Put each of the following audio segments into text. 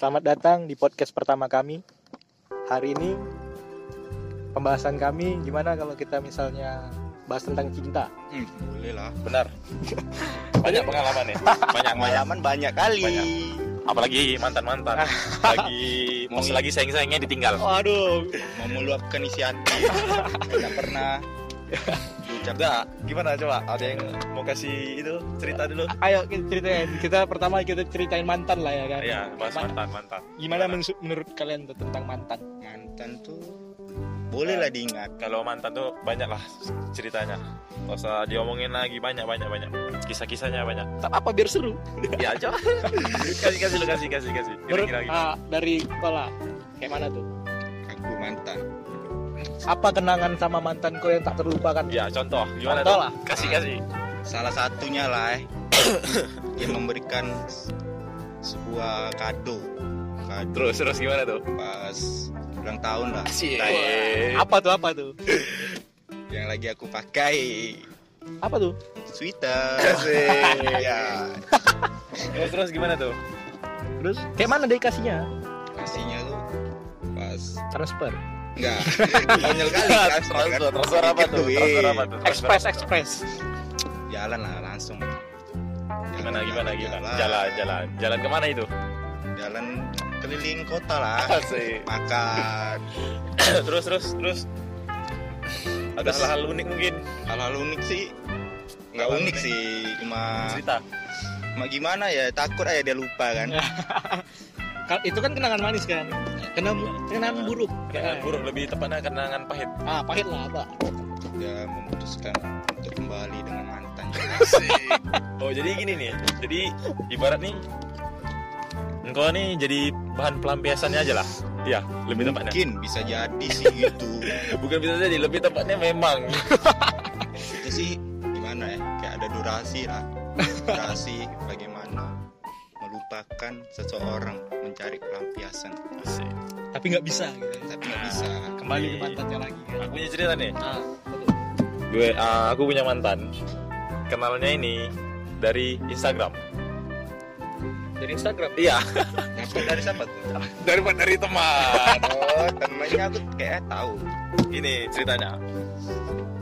Selamat datang di podcast pertama kami. Hari ini pembahasan kami gimana kalau kita misalnya bahas tentang cinta. Hmm, boleh lah. Benar. Banyak pengalaman nih. Banyak. Pengalaman banyak kali. Banyak. Apalagi mantan-mantan. Lagi mau lagi sayang-sayangnya ditinggal. Waduh. Mau meluapkan isi hati. Tidak pernah Udah, gimana coba? Ada yang mau kasih itu cerita dulu? Ayo kita ceritain. Kita pertama kita ceritain mantan lah ya kan. Iya, bahas Man- mantan mantan. Gimana mensu- menurut kalian tuh tentang mantan? mantan tuh boleh lah diingat. Kalau mantan tuh banyak lah ceritanya. Gak usah diomongin lagi banyak banyak banyak. Kisah-kisahnya banyak. Tak apa biar seru. Ya coba. kasih kasih lu kasih kasih kasih. Menurut Kira-kira gitu. ah, dari kepala kayak mana tuh? Aku mantan. Apa kenangan sama mantan kau yang tak terlupakan? Ya contoh gimana Contoh tuh? lah. Kasih kasih. Salah satunya lah eh. dia memberikan sebuah kado. Kado Terus terus gimana tuh? pas ulang tahun lah. Asik. Apa tuh apa tuh? Yang lagi aku pakai Apa tuh? sweater. Ya, Terus terus gimana tuh? Terus kayak mana dia kasihnya? kasihnya tuh pas Transfer. Enggak konyol kali transfer kan. Transfer, transfer apa tuh? Gitu, Transfer eh. apa tuh? Transfer Express Express. jalan lah langsung Gimana gimana gimana? jalan Jalan jalan jalan ke mana itu? jalan keliling kota lah Asik. makan terus terus terus. Ada hal-hal unik mungkin hal-hal unik sih nggak Hal-hal unik sih cuma cerita. cuma gimana ya takut aja dia lupa kan Ka- Itu kan kenangan manis kan? Kenangan, kenangan buruk. Kenangan buruk lebih tepatnya kenangan pahit. Ah, pahit lah apa? dia memutuskan untuk kembali dengan mantan Oh jadi gini nih. Jadi ibarat nih engkau nih jadi bahan pelampiasannya aja lah. Iya, lebih tepatnya. mungkin bisa jadi sih gitu Bukan bisa jadi, lebih tepatnya memang. itu sih gimana ya kayak ada durasi lah durasi bagaimana melupakan seseorang mencari pelampiasan Asik. Tapi nggak bisa gitu. tapi nggak bisa Kembali ke mantannya lagi kan. Aku punya cerita nih. Ah, betul. Gue ah, aku punya mantan. Kenalnya ini dari Instagram. Dari Instagram. Iya, Dapat dari siapa tuh dari dari teman. oh temennya aku kayak tahu Ini ceritanya.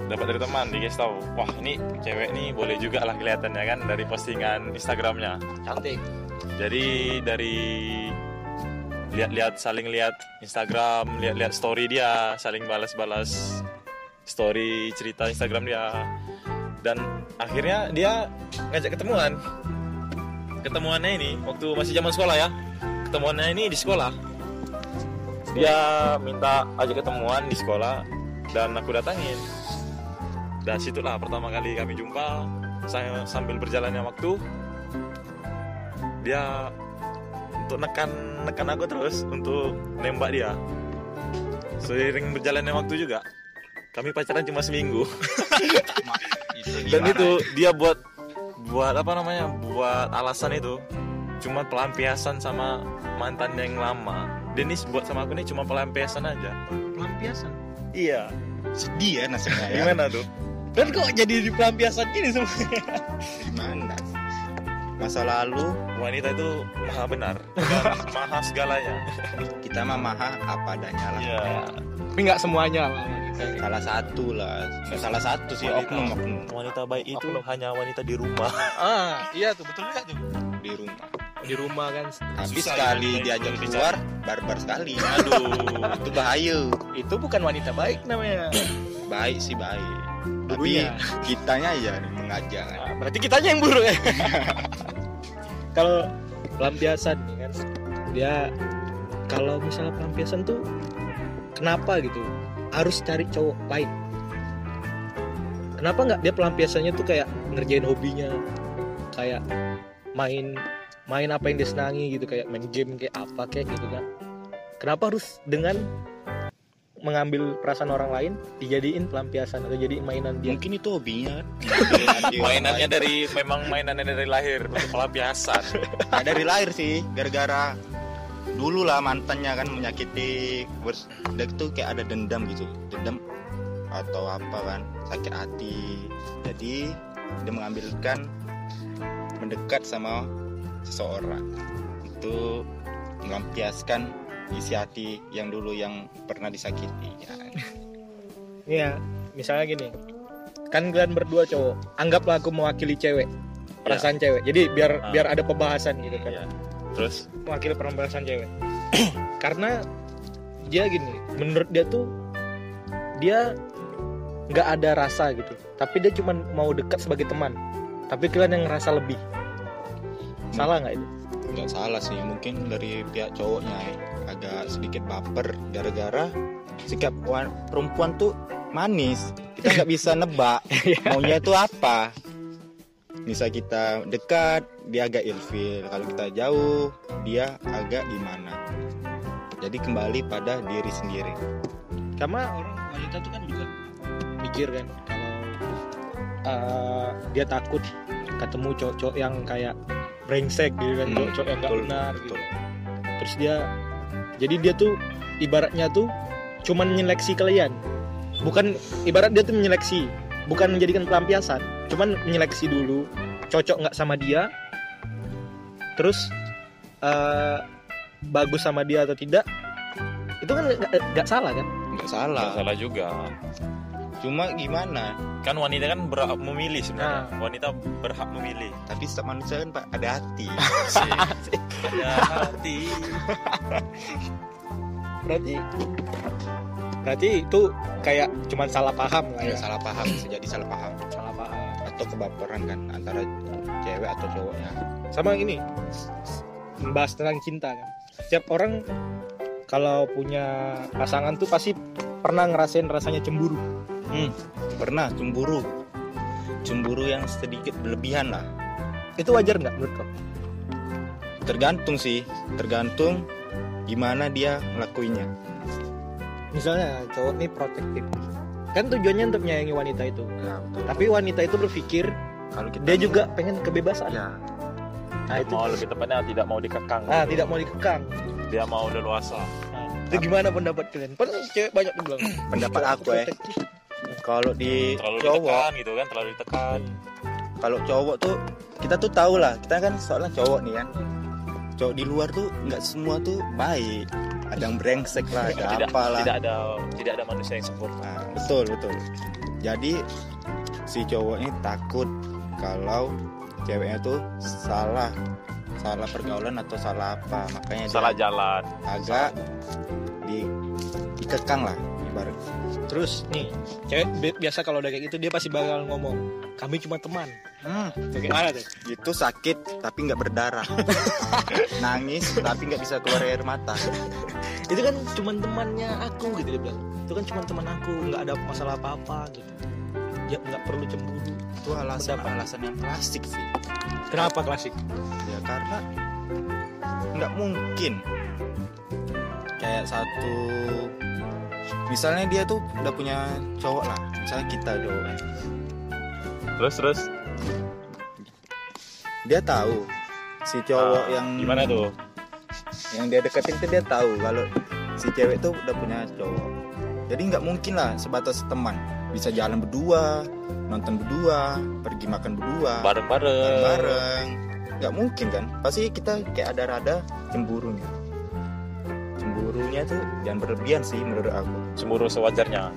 Dapat dari teman, dia tahu. Wah, ini cewek nih boleh juga lah kelihatannya kan dari postingan Instagramnya. Cantik. Jadi dari lihat-lihat saling lihat Instagram, lihat-lihat story dia, saling balas-balas story cerita Instagram dia. Dan akhirnya dia ngajak ketemuan. Ketemuannya ini waktu masih zaman sekolah ya. Ketemuannya ini di sekolah. Dia minta ajak ketemuan di sekolah dan aku datangin. Dan situlah pertama kali kami jumpa Sa- sambil berjalannya waktu dia untuk nekan nekan aku terus untuk nembak dia. Seiring berjalannya waktu juga kami pacaran cuma seminggu. Itu dan itu dia buat buat apa namanya buat alasan itu. Cuma pelampiasan sama mantan yang lama. Denis buat sama aku ini cuma pelampiasan aja. Pelampiasan. iya. Sedih ya nasibnya ya. Gimana tuh? Dan kok jadi di pelampiasan ini semua? Masa lalu wanita itu maha benar dan maha segalanya kita mah maha apa adanya lah iya Tapi nggak semuanya lah. Kita. salah satu lah Nggak salah satu sih Wanita. oknum oknum wanita baik itu Oknum. hanya wanita di rumah Ah, iya tuh betul juga tuh. di rumah Di rumah kan. habis Susah sekali ya, diajak keluar barbar sekali aduh itu bahaya Itu bukan wanita baik namanya. baik sih baik tapi Dulunya. kitanya nih mengajak kan. Ah, berarti kitanya yang buruk ya. kalau pelampiasan nih kan dia kalau misalnya pelampiasan tuh kenapa gitu harus cari cowok lain kenapa nggak dia pelampiasannya tuh kayak ngerjain hobinya kayak main main apa yang dia senangi gitu kayak main game kayak apa kayak gitu kan kenapa harus dengan mengambil perasaan orang lain dijadiin pelampiasan atau jadiin mainan dia. Mungkin itu hobinya. Mainannya dari memang mainannya dari lahir pelampiasan. Nah, dari lahir sih gara-gara dulu lah mantannya kan menyakiti terus itu kayak ada dendam gitu dendam atau apa kan sakit hati. Jadi dia mengambilkan mendekat sama seseorang. Itu melampiaskan isi hati yang dulu yang pernah disakiti ya. Iya, misalnya gini. Kan kalian berdua cowok, anggaplah aku mewakili cewek. Perasaan cewek. Jadi biar Ah. biar ada pembahasan gitu kan. Iya. Terus Mewakili pembahasan cewek. Karena dia gini, menurut dia tuh dia nggak ada rasa gitu. Tapi dia cuma mau dekat sebagai teman. Tapi kalian yang ngerasa lebih. Salah nggak itu? Nggak salah sih mungkin dari pihak cowoknya ya, agak sedikit baper gara-gara sikap perempuan tuh manis. Kita nggak bisa nebak maunya itu apa. Misal kita dekat dia agak ilfil. Kalau kita jauh dia agak gimana. Jadi kembali pada diri sendiri. Karena orang wanita tuh kan juga mikir kan kalau uh, dia takut ketemu cowok-cowok yang kayak brengsek gitu kan, Hmm, cowok-cowok yang nggak betul, benar gitu. betul. Terus dia jadi dia tuh ibaratnya tuh cuman menyeleksi kalian. Bukan ibarat dia tuh menyeleksi, bukan menjadikan pelampiasan, cuman menyeleksi dulu cocok nggak sama dia. Terus uh, bagus sama dia atau tidak. Itu kan nggak salah kan? nggak nggak salah salah juga. Cuma gimana? Kan wanita kan berhak memilih sebenarnya. Nah. Wanita berhak memilih. tapi setiap manusia kan pak ada hati. Ya, hati. berarti berarti itu kayak cuman salah paham lah ya ya? salah paham. Bisa jadi salah paham. Salah paham. Atau kebaperan kan antara cewek atau cowoknya. Sama ini membahas tentang cinta kan. Setiap orang kalau punya pasangan tuh pasti pernah ngerasain rasanya cemburu Hmm, pernah cemburu. Cemburu yang sedikit berlebihan lah. itu wajar nggak menurut kau Tergantung sih, tergantung gimana dia ngelakuinnya. misalnya cowok nih protektif kan tujuannya untuk menyayangi wanita itu Ya, betul. tapi wanita itu berpikir kalau kita dia juga pengen kebebasan ya, nah itu mau lebih tepatnya tidak mau dikekang. ah tidak mau dikekang Dia mau leluasa. Nah, itu gimana pendapat kalian? Padahal cewek banyak tuh bilang. pendapat aku ya. Kalau di Terlalu cowok, ditekan gitu kan, terlalu ditekan. kalau cowok tuh kita tuh tahu lah, kita kan soalnya cowok nih kan. Cowok di luar tuh nggak semua tuh baik. Ada yang brengsek lah, ada tidak, apalah. tidak ada tidak ada manusia yang sempurna. Nah, betul betul. Jadi si cowok ini takut kalau ceweknya tuh salah salah pergaulan atau salah apa makanya Salah dia jalan. agak di dikekang lah ibarat Terus nih, cewek bi- biasa kalau udah kayak gitu dia pasti bakal ngomong, kami cuma teman. hmm, Gimana tuh? itu sakit tapi nggak berdarah nangis tapi nggak bisa keluar air mata Itu kan cuma temannya aku gitu dia bilang. Itu kan cuma teman aku, nggak ada masalah apa-apa gitu. Ya nggak perlu cemburu. itu alasan alasan yang klasik sih Kenapa klasik? ya karena nggak mungkin kayak satu misalnya dia tuh udah punya cowok lah misalnya kita cowok Terus terus? Dia tahu si cowok Ah, yang gimana tuh? yang dia deketin tuh dia tahu kalau si cewek tuh udah punya cowok. Jadi nggak mungkin lah sebatas teman. Bisa jalan berdua nonton berdua pergi makan berdua Bareng-bareng. bareng nggak mungkin kan? Pasti kita kayak ada rada cemburunya cemburunya tuh jangan berlebihan sih menurut aku Cemburu sewajarnya.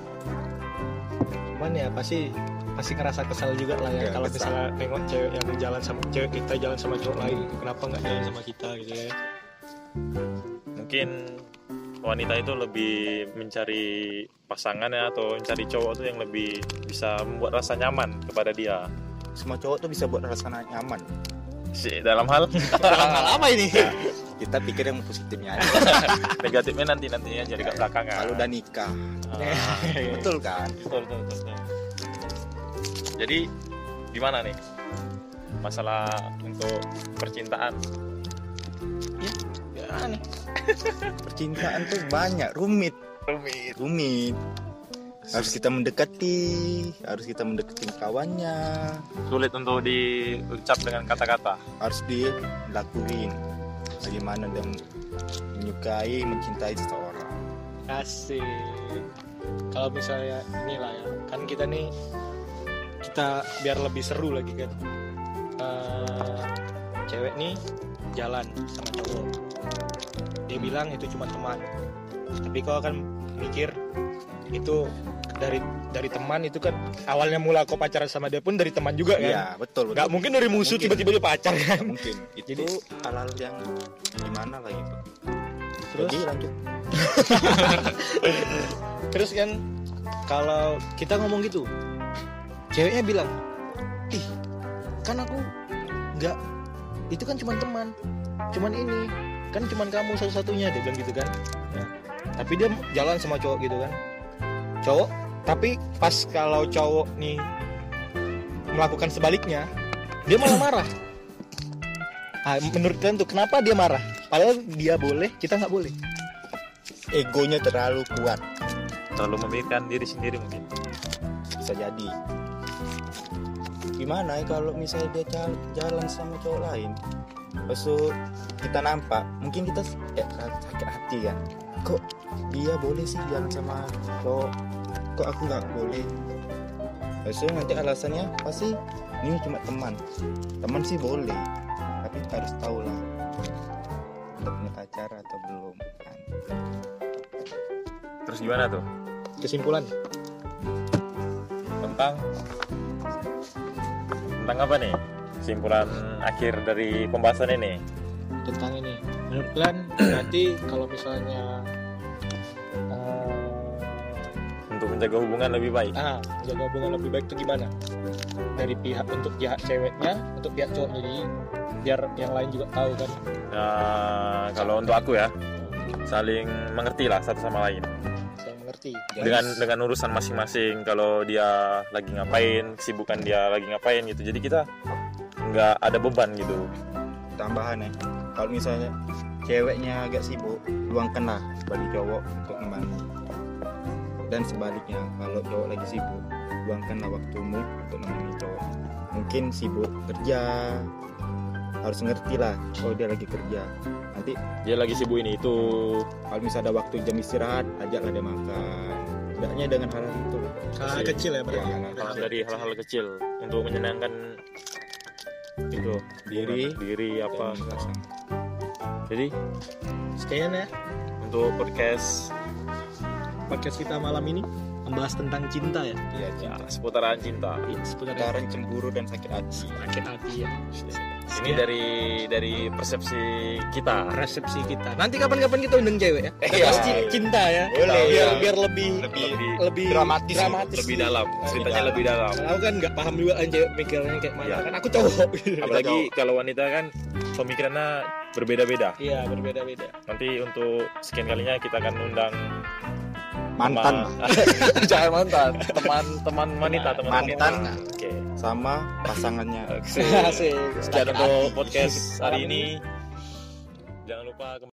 Cuman ya pasti pasti ngerasa kesal juga lah ya Ya, kalau kesal. misalnya nengok cewek yang jalan sama cewek kita jalan sama cowok lain. Kenapa nggak jalan sama kita gitu ya? Mungkin wanita itu lebih mencari pasangannya atau mencari cowok tuh yang lebih bisa membuat rasa nyaman kepada dia. semua cowok tuh bisa buat rasanya nyaman Si, dalam hal apa ini? kita pikir yang positifnya aja negatifnya nanti nantinya jadi ke belakangan. kalau udah nikah Ah, betul kan betul, betul, betul, betul. Jadi gimana nih masalah untuk percintaan? Ya, nih. percintaan tuh banyak rumit Rumit. rumit harus kita mendekati harus kita mendekati kawannya Sulit untuk diucap dengan kata-kata. harus dilakuin bagaimana dia menyukai mencintai seseorang Asik. Kalau misalnya inilah ya, kan kita nih kita biar lebih seru lagi kan. Eh, cewek nih jalan sama cowok. dia bilang itu cuma teman tapi kau akan mikir itu dari dari teman itu kan awalnya mula kau pacaran sama dia pun dari teman juga kan Iya, betul betul. nggak mungkin dari musuh tiba-tiba dia pacar kan mungkin. Itu Jadi- hal-hal yang gimana lah gitu. terus Jadi lanjut. terus kan kalau kita ngomong gitu ceweknya bilang ih kan aku nggak itu kan cuma teman cuman ini kan cuman kamu satu-satunya dia bilang gitu kan Nah, tapi dia jalan sama cowok gitu kan cowok tapi pas kalau cowok nih melakukan sebaliknya dia malah marah. Ah, menurut kalian tuh kenapa dia marah? Padahal dia boleh kita nggak boleh. Egonya terlalu kuat. Terlalu memikirkan diri sendiri mungkin. Bisa jadi. Gimana ya kalau misalnya dia jal- jalan sama cowok lain, Terus kita nampak, mungkin kita kayak sakit hati kan. Kok dia boleh sih jalan sama cowok, kok aku nggak boleh? Terus nanti alasannya pasti ini cuma teman. Teman sih boleh, tapi harus tahu lah. Udah punya pacar atau belum kan. terus gimana tuh? Kesimpulan. Tentang? Tentang apa nih? Kesimpulan akhir dari pembahasan ini? Tentang ini. Menurut kalian berarti kalau misalnya menjaga hubungan lebih baik. Ah menjaga hubungan lebih baik itu gimana? Dari pihak untuk pihak ceweknya untuk pihak cowoknya jadi biar yang lain juga tahu kan? Nah, kalau untuk aku ya saling mengerti lah satu sama lain. Saya mengerti. Dengan dengan urusan masing-masing kalau dia lagi ngapain kesibukan dia lagi ngapain gitu. Jadi kita nggak ada beban gitu. Tambahan ya kalau misalnya ceweknya agak sibuk luangkanlah bagi cowok untuk membantu dan sebaliknya kalau cowok lagi sibuk luangkanlah waktumu untuk menemani cowok. Mungkin sibuk kerja harus ngerti lah kalau dia lagi kerja. Nanti dia lagi sibuk ini itu. kalau misalnya ada waktu jam istirahat ajaklah dia makan. Tidaknya dengan hal-hal itu. Hal Iya. kecil ya berarti Iya, hal dari hal-hal kecil untuk menyenangkan itu. Diri. diri apa. Jadi sekian ya. untuk podcast podcast kita malam ini membahas tentang cinta ya. Iya, ya, cinta. seputaran cinta. Seputar Sekarang cemburu dan sakit hati. Sakit hati ya. Ini dari dari persepsi kita. Resepsi kita. Nanti kapan-kapan kita undang cewek ya. Iya. Cinta ya. Boleh, biar iya. biar lebih Lebih lebih dramatis gitu, lebih dalam. Ceritanya lebih dalam. Aku kan nggak paham juga kan cewek mikirnya kayak mana. Iya. kan aku cowok. Apalagi kalau wanita kan pemikirannya berbeda-beda. Iya berbeda-beda. Nanti untuk sekian kalinya kita akan undang mantan. Teman- jangan mantan. Teman teman wanita teman Mantan. wanita. sama pasangannya. Asik. Sekian untuk podcast hari ini. Jangan lupa